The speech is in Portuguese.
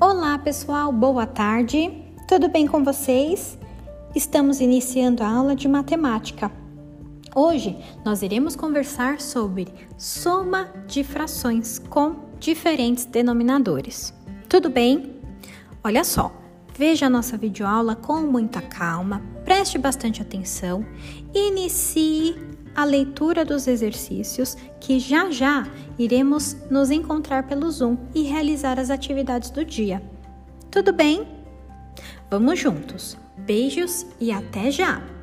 Olá, pessoal, boa tarde. Tudo bem com vocês? Estamos iniciando a aula de matemática. Hoje nós iremos conversar sobre soma de frações com diferentes denominadores. Tudo bem? Olha só, veja a nossa videoaula com muita calma, preste bastante atenção, inicie a leitura dos exercícios que já já iremos nos encontrar pelo Zoom e realizar as atividades do dia. Tudo bem? Vamos juntos. Beijos e até já!